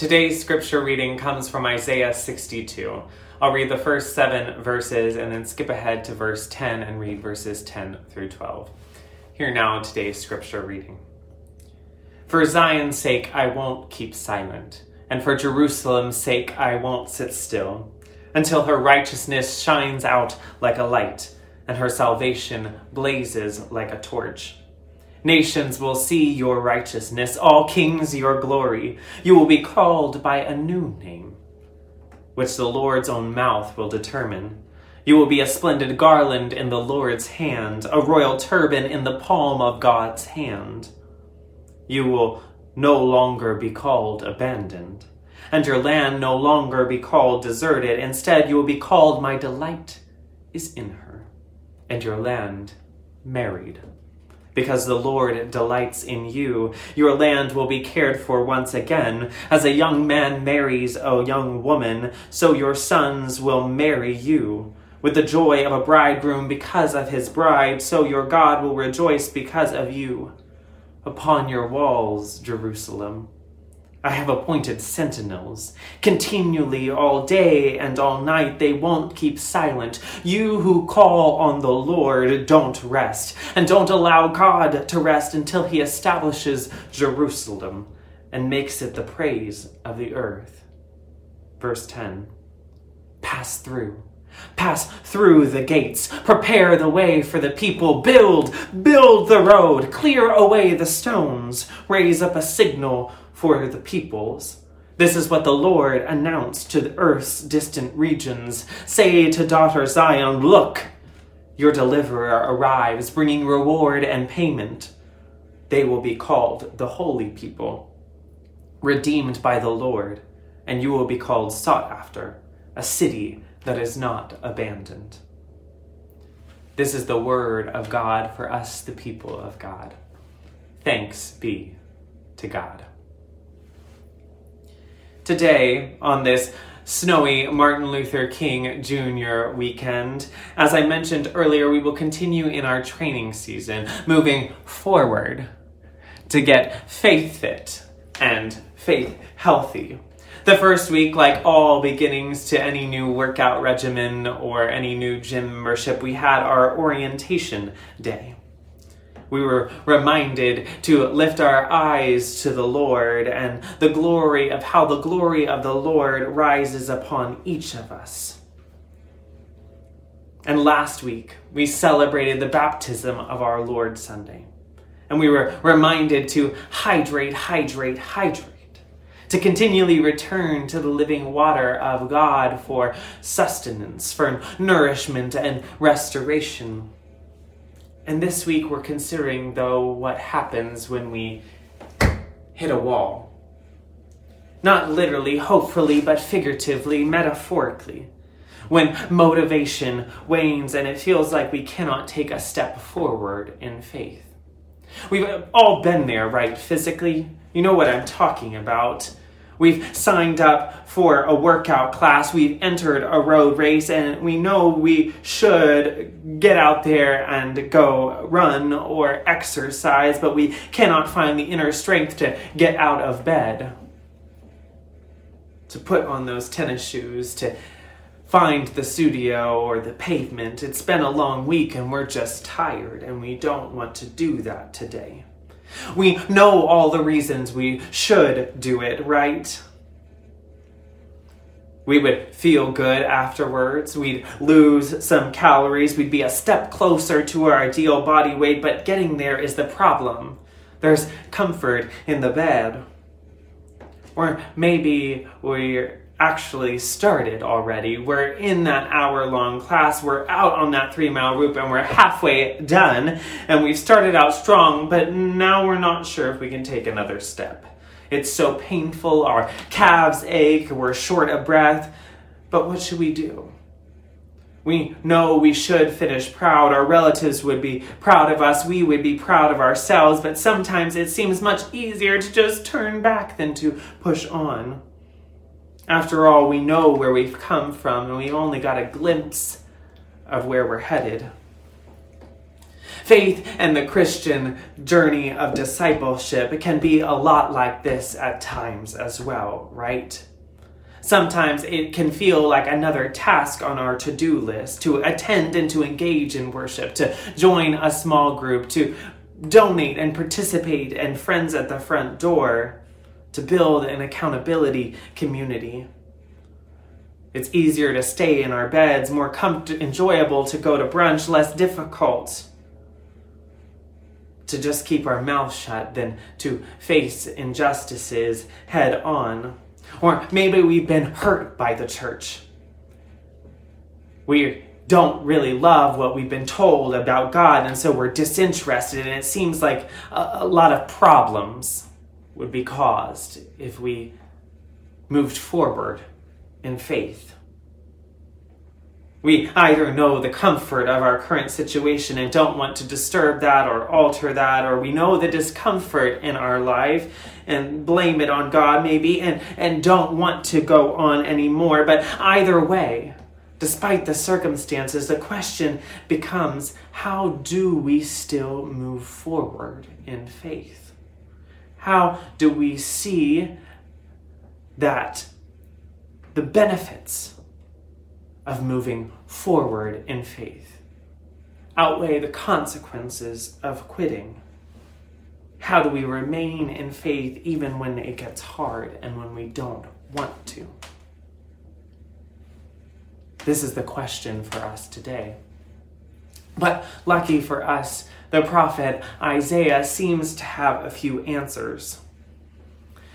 Today's scripture reading comes from Isaiah 62. I'll read the first seven verses and then skip ahead to verse 10 and read verses 10 through 12. Here now today's scripture reading. For Zion's sake, I won't keep silent, and for Jerusalem's sake, I won't sit still, until her righteousness shines out like a light, and her salvation blazes like a torch. Nations will see your righteousness, all kings your glory. You will be called by a new name, which the Lord's own mouth will determine. You will be a splendid garland in the Lord's hand, a royal turban in the palm of God's hand. You will no longer be called abandoned, and your land no longer be called deserted. Instead, you will be called, My delight is in her, and your land married because the Lord delights in you. Your land will be cared for once again. As a young man marries a young woman, so your sons will marry you. With the joy of a bridegroom because of his bride, so your God will rejoice because of you. Upon your walls, Jerusalem, I have appointed sentinels. Continually, all day and all night, they won't keep silent. You who call on the Lord, don't rest, and don't allow God to rest until he establishes Jerusalem and makes it the praise of the earth. Verse 10 Pass through. Pass through the gates, prepare the way for the people, build, build the road, clear away the stones, raise up a signal for the peoples. This is what the Lord announced to the earth's distant regions. Say to daughter Zion, Look, your deliverer arrives, bringing reward and payment. They will be called the holy people, redeemed by the Lord, and you will be called sought after, a city that is not abandoned. This is the word of God for us, the people of God. Thanks be to God. Today, on this snowy Martin Luther King Jr. weekend, as I mentioned earlier, we will continue in our training season, moving forward to get faith fit and faith healthy. The first week, like all beginnings to any new workout regimen or any new gym membership, we had our orientation day we were reminded to lift our eyes to the Lord and the glory of how the glory of the Lord rises upon each of us. And last week, we celebrated the baptism of our Lord Sunday. And we were reminded to hydrate, hydrate, hydrate to continually return to the living water of God for sustenance, for nourishment and restoration. And this week we're considering, though, what happens when we hit a wall. Not literally, hopefully, but figuratively, metaphorically. When motivation wanes and it feels like we cannot take a step forward in faith. We've all been there, right? Physically. You know what I'm talking about. We've signed up for a workout class, we've entered a road race, and we know we should get out there and go run or exercise, but we cannot find the inner strength to get out of bed, to put on those tennis shoes, to find the studio or the pavement. It's been a long week and we're just tired and we don't want to do that today. We know all the reasons we should do it, right? We would feel good afterwards. We'd lose some calories. We'd be a step closer to our ideal body weight, but getting there is the problem. There's comfort in the bed. Or maybe we're actually started already. We're in that hour long class, we're out on that three mile route, and we're halfway done. And we've started out strong, but now we're not sure if we can take another step. It's so painful, our calves ache, we're short of breath. But what should we do? We know we should finish proud. Our relatives would be proud of us. We would be proud of ourselves. But sometimes it seems much easier to just turn back than to push on. After all, we know where we've come from and we've only got a glimpse of where we're headed. Faith and the Christian journey of discipleship can be a lot like this at times as well, right? Sometimes it can feel like another task on our to do list to attend and to engage in worship, to join a small group, to donate and participate and friends at the front door, to build an accountability community. It's easier to stay in our beds, more comfortable, enjoyable to go to brunch, less difficult to just keep our mouth shut than to face injustices head on. Or maybe we've been hurt by the church. We don't really love what we've been told about God, and so we're disinterested, and it seems like a, a lot of problems would be caused if we moved forward in faith. We either know the comfort of our current situation and don't want to disturb that or alter that, or we know the discomfort in our life and blame it on God maybe and, and don't want to go on anymore. But either way, despite the circumstances, the question becomes how do we still move forward in faith? How do we see that the benefits of moving forward in faith outweigh the consequences of quitting? How do we remain in faith even when it gets hard and when we don't want to? This is the question for us today. But lucky for us, the prophet Isaiah seems to have a few answers.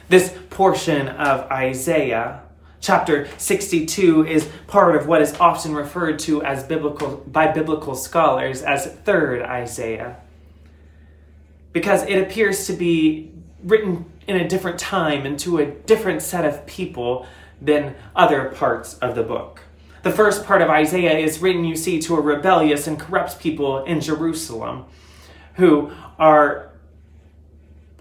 This portion of Isaiah Chapter 62 is part of what is often referred to as biblical by biblical scholars as third Isaiah. Because it appears to be written in a different time and to a different set of people than other parts of the book. The first part of Isaiah is written, you see, to a rebellious and corrupt people in Jerusalem who are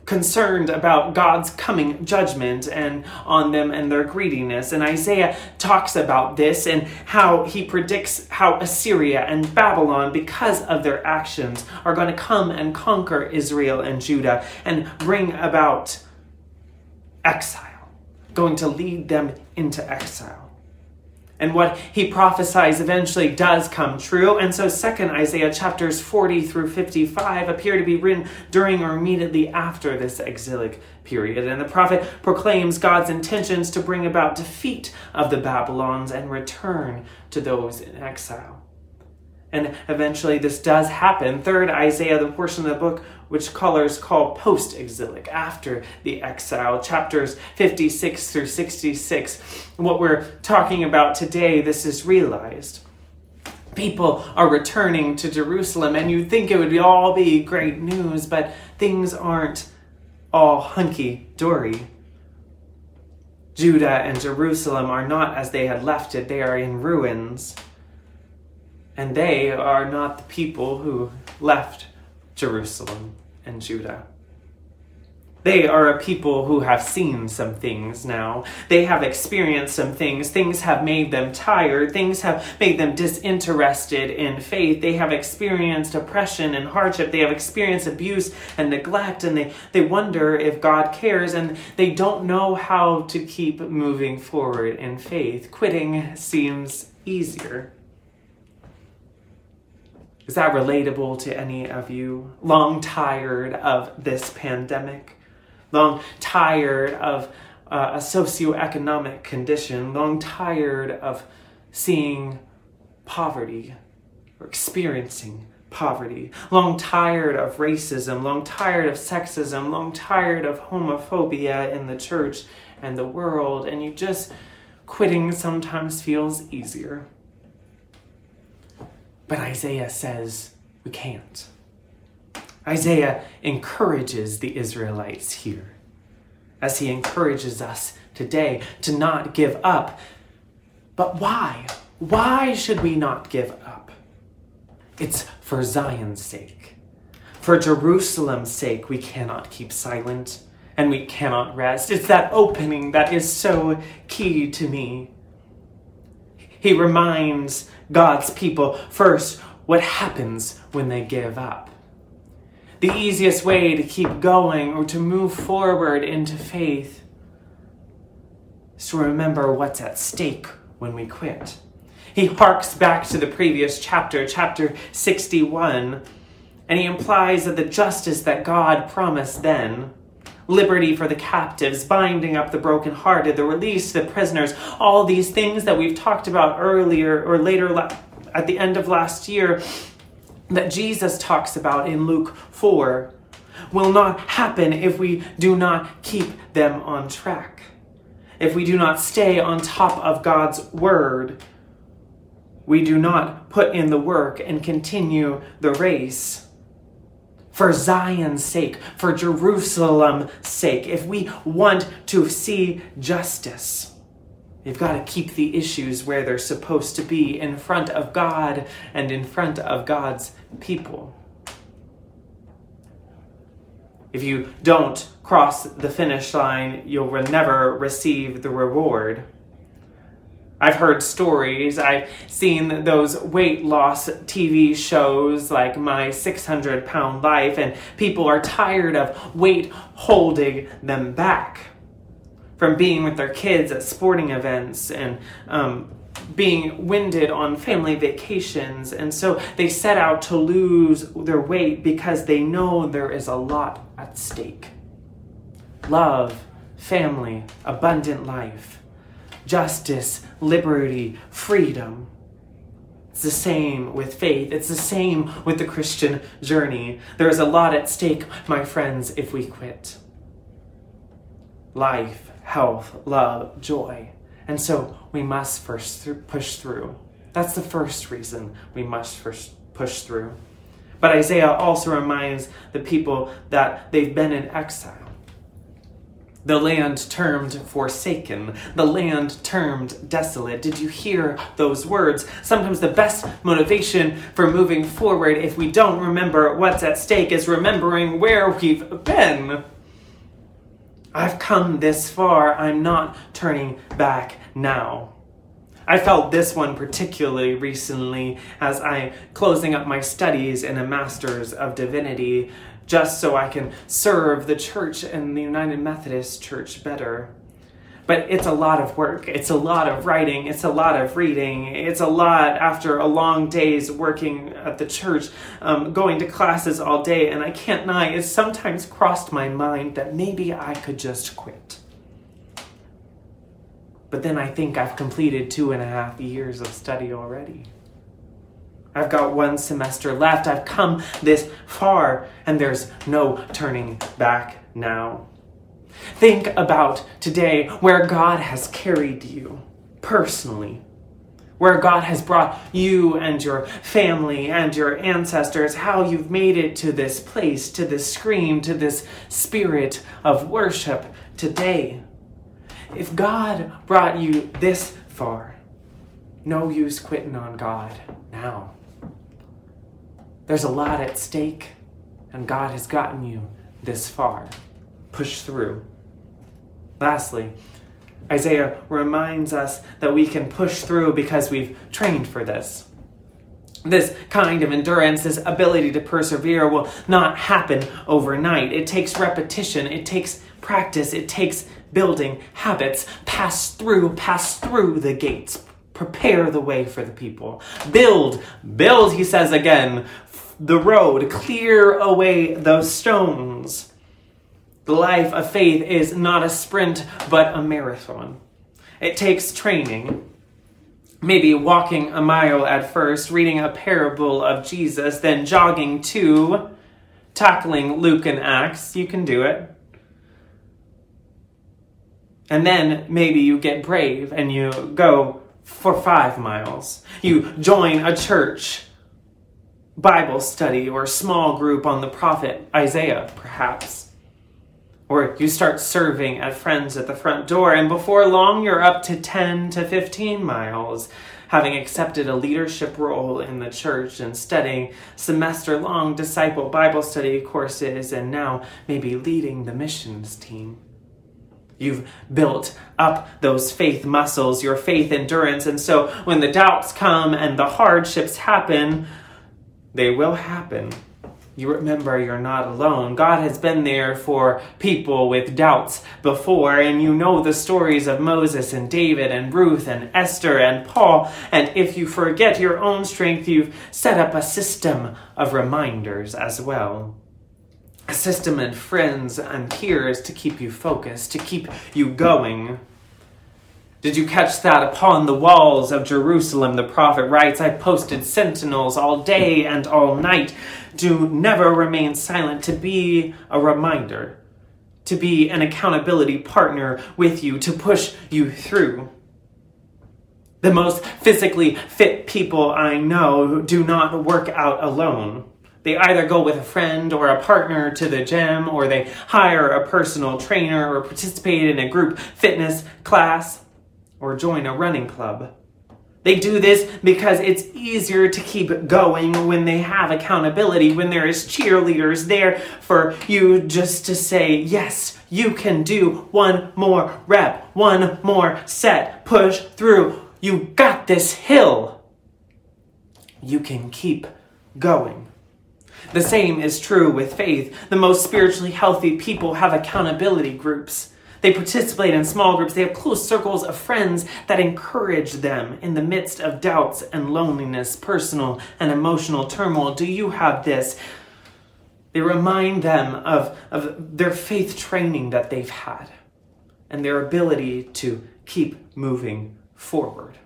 concerned about God's coming judgment and on them and their greediness. And Isaiah talks about this and how he predicts how Assyria and Babylon, because of their actions, are going to come and conquer Israel and Judah and bring about exile, going to lead them into exile and what he prophesies eventually does come true. And so, second Isaiah chapters 40 through 55 appear to be written during or immediately after this exilic period. And the prophet proclaims God's intentions to bring about defeat of the Babylons and return to those in exile. And eventually, this does happen. Third Isaiah, the portion of the book which scholars call post exilic, after the exile, chapters 56 through 66. What we're talking about today, this is realized. People are returning to Jerusalem, and you'd think it would all be great news, but things aren't all hunky dory. Judah and Jerusalem are not as they had left it, they are in ruins. And they are not the people who left Jerusalem and Judah. They are a people who have seen some things now. They have experienced some things. Things have made them tired. Things have made them disinterested in faith. They have experienced oppression and hardship. They have experienced abuse and neglect, and they, they wonder if God cares, and they don't know how to keep moving forward in faith. Quitting seems easier. Is that relatable to any of you? Long tired of this pandemic? Long tired of uh, a socioeconomic condition? Long tired of seeing poverty or experiencing poverty? Long tired of racism? Long tired of sexism? Long tired of homophobia in the church and the world? And you just quitting sometimes feels easier. But Isaiah says we can't. Isaiah encourages the Israelites here, as he encourages us today to not give up. But why? Why should we not give up? It's for Zion's sake. For Jerusalem's sake, we cannot keep silent and we cannot rest. It's that opening that is so key to me. He reminds God's people first what happens when they give up. the easiest way to keep going or to move forward into faith is to remember what's at stake when we quit. He harks back to the previous chapter, chapter 61, and he implies that the justice that God promised then liberty for the captives, binding up the brokenhearted, the release the prisoners, all these things that we've talked about earlier or later at the end of last year that Jesus talks about in Luke 4 will not happen if we do not keep them on track. If we do not stay on top of God's word, we do not put in the work and continue the race. For Zion's sake, for Jerusalem's sake, if we want to see justice, You've got to keep the issues where they're supposed to be in front of God and in front of God's people. If you don't cross the finish line, you'll never receive the reward. I've heard stories, I've seen those weight loss TV shows like My 600 Pound Life, and people are tired of weight holding them back from being with their kids at sporting events and um, being winded on family vacations. And so they set out to lose their weight because they know there is a lot at stake. Love, family, abundant life, justice, liberty, freedom. It's the same with faith. It's the same with the Christian journey. There is a lot at stake, my friends, if we quit. Life, health, love, joy. And so we must first th- push through. That's the first reason we must first push through. But Isaiah also reminds the people that they've been in exile. The land termed forsaken, the land termed desolate. Did you hear those words? Sometimes the best motivation for moving forward, if we don't remember what's at stake, is remembering where we've been. I've come this far, I'm not turning back now. I felt this one particularly recently as I closing up my studies in a master's of divinity just so I can serve the church and the United Methodist Church better. But it's a lot of work. It's a lot of writing. It's a lot of reading. It's a lot after a long day's working at the church, um, going to classes all day. And I can't deny, it's sometimes crossed my mind that maybe I could just quit. But then I think I've completed two and a half years of study already. I've got one semester left. I've come this far, and there's no turning back now. Think about today where God has carried you personally, where God has brought you and your family and your ancestors, how you've made it to this place, to this scream, to this spirit of worship today. If God brought you this far, no use quitting on God now. There's a lot at stake, and God has gotten you this far. Push through. Lastly, Isaiah reminds us that we can push through because we've trained for this. This kind of endurance, this ability to persevere, will not happen overnight. It takes repetition, it takes practice, it takes building habits. Pass through, pass through the gates. Prepare the way for the people. Build, build, he says again, the road. Clear away those stones. The life of faith is not a sprint, but a marathon. It takes training. Maybe walking a mile at first, reading a parable of Jesus, then jogging two, tackling Luke and Acts. You can do it. And then maybe you get brave and you go for five miles. You join a church, Bible study, or small group on the prophet Isaiah, perhaps. Or you start serving at friends at the front door, and before long you're up to 10 to 15 miles, having accepted a leadership role in the church and studying semester long disciple Bible study courses, and now maybe leading the missions team. You've built up those faith muscles, your faith endurance, and so when the doubts come and the hardships happen, they will happen. You remember you're not alone. God has been there for people with doubts before, and you know the stories of Moses and David and Ruth and Esther and Paul. And if you forget your own strength, you've set up a system of reminders as well. A system and friends and peers to keep you focused, to keep you going. Did you catch that? Upon the walls of Jerusalem, the prophet writes, I posted sentinels all day and all night to never remain silent, to be a reminder, to be an accountability partner with you, to push you through. The most physically fit people I know do not work out alone. They either go with a friend or a partner to the gym, or they hire a personal trainer or participate in a group fitness class or join a running club. They do this because it's easier to keep going when they have accountability, when there is cheerleaders there for you just to say, yes, you can do one more rep, one more set, push through. You got this hill. You can keep going. The same is true with faith. The most spiritually healthy people have accountability groups. They participate in small groups. They have close circles of friends that encourage them in the midst of doubts and loneliness, personal and emotional turmoil. Do you have this? They remind them of, of their faith training that they've had and their ability to keep moving forward.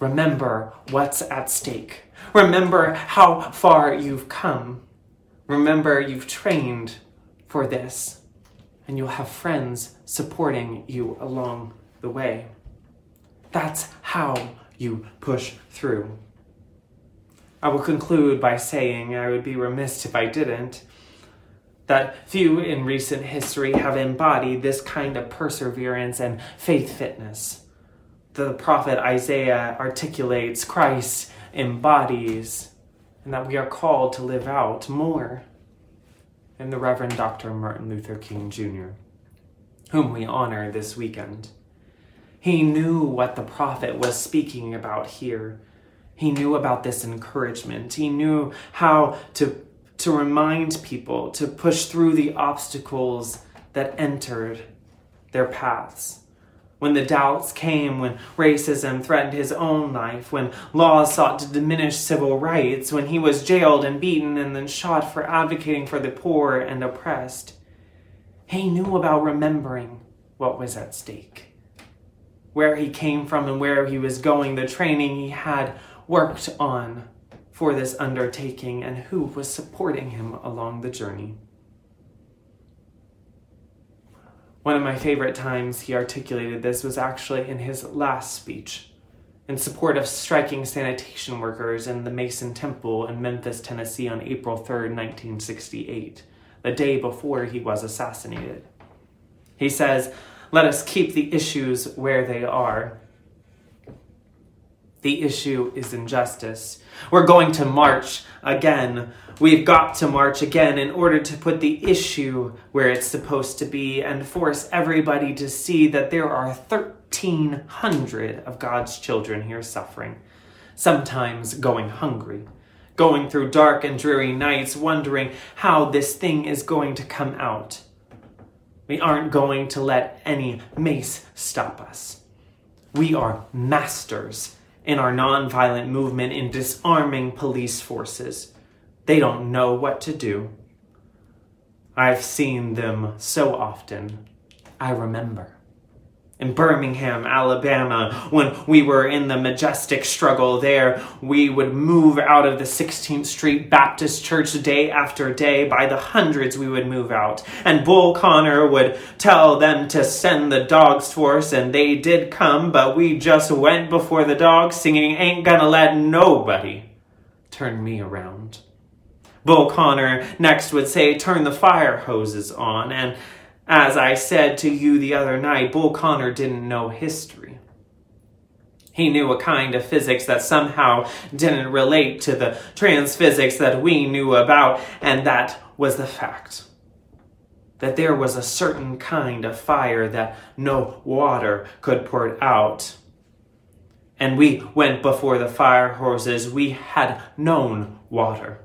Remember what's at stake. Remember how far you've come. Remember you've trained for this, and you'll have friends supporting you along the way. That's how you push through. I will conclude by saying, I would be remiss if I didn't, that few in recent history have embodied this kind of perseverance and faith fitness. The prophet Isaiah articulates, Christ embodies, and that we are called to live out more and the Reverend Dr. Martin Luther King Jr., whom we honor this weekend. He knew what the prophet was speaking about here. He knew about this encouragement. He knew how to, to remind people to push through the obstacles that entered their paths when the doubts came, when racism threatened his own life, when laws sought to diminish civil rights, when he was jailed and beaten and then shot for advocating for the poor and oppressed. He knew about remembering what was at stake, where he came from and where he was going, the training he had worked on for this undertaking, and who was supporting him along the journey. One of my favorite times he articulated this was actually in his last speech in support of striking sanitation workers in the Mason Temple in Memphis, Tennessee on April 3, 1968, the day before he was assassinated. He says, Let us keep the issues where they are. The issue is injustice. We're going to march again. We've got to march again in order to put the issue where it's supposed to be and force everybody to see that there are 1,300 of God's children here suffering, sometimes going hungry, going through dark and dreary nights, wondering how this thing is going to come out. We aren't going to let any mace stop us. We are masters in our nonviolent movement in disarming police forces. They don't know what to do. I've seen them so often. I remember. In Birmingham, Alabama, when we were in the majestic struggle there, we would move out of the 16th Street Baptist Church day after day. By the hundreds, we would move out. And Bull Connor would tell them to send the dogs for us, and they did come, but we just went before the dogs, singing, Ain't Gonna Let Nobody Turn Me Around. Bull Connor next would say, Turn the fire hoses on, and as I said to you the other night, Bull Connor didn't know history. He knew a kind of physics that somehow didn't relate to the trans physics that we knew about, and that was the fact that there was a certain kind of fire that no water could put out. and we went before the fire hoses, we had known water.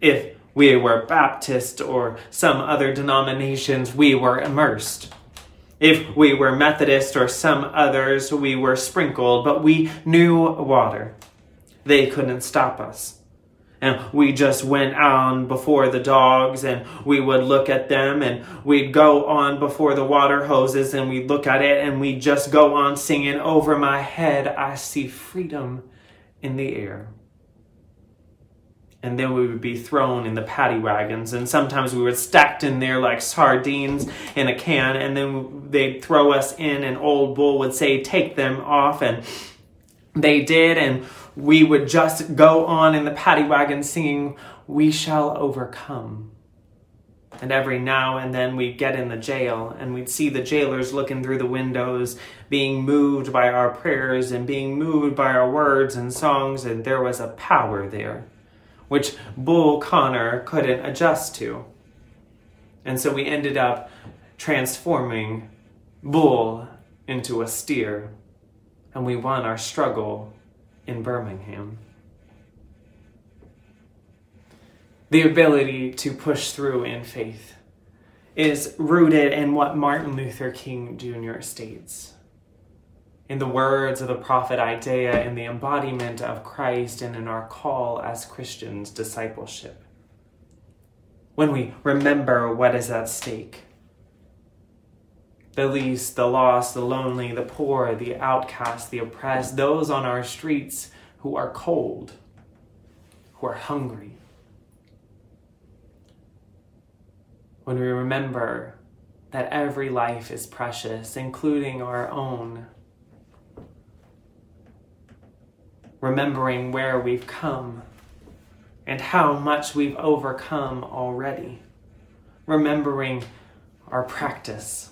If we were Baptist or some other denominations, we were immersed. If we were Methodist or some others, we were sprinkled, but we knew water. They couldn't stop us. And we just went on before the dogs and we would look at them and we'd go on before the water hoses and we'd look at it and we'd just go on singing over my head, I see freedom in the air and then we would be thrown in the paddy wagons. And sometimes we were stacked in there like sardines in a can and then they'd throw us in and old bull would say take them off and they did and we would just go on in the paddy wagon singing we shall overcome. And every now and then we'd get in the jail and we'd see the jailers looking through the windows, being moved by our prayers and being moved by our words and songs, and there was a power there which Bull Connor couldn't adjust to. And so we ended up transforming Bull into a steer, and we won our struggle in Birmingham. The ability to push through in faith is rooted in what Martin Luther King Jr. states in the words of the prophet Isaiah, in the embodiment of Christ, and in our call as Christians, discipleship. When we remember what is at stake the least, the lost, the lonely, the poor, the outcast, the oppressed, those on our streets who are cold, who are hungry. When we remember that every life is precious, including our own remembering where we've come and how much we've overcome already, remembering our practice,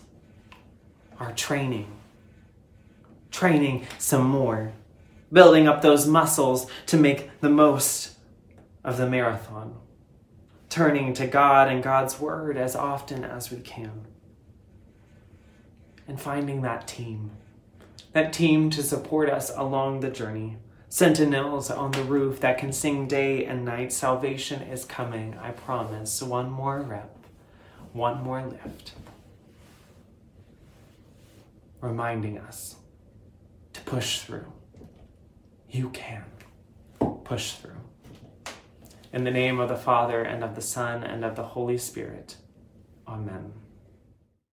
our training, training some more, building up those muscles to make the most of the marathon, turning to God and God's Word as often as we can, and finding that team, that team to support us along the journey sentinels on the roof that can sing day and night. Salvation is coming, I promise. One more rep, one more lift. Reminding us to push through. You can push through. In the name of the Father, and of the Son, and of the Holy Spirit. Amen.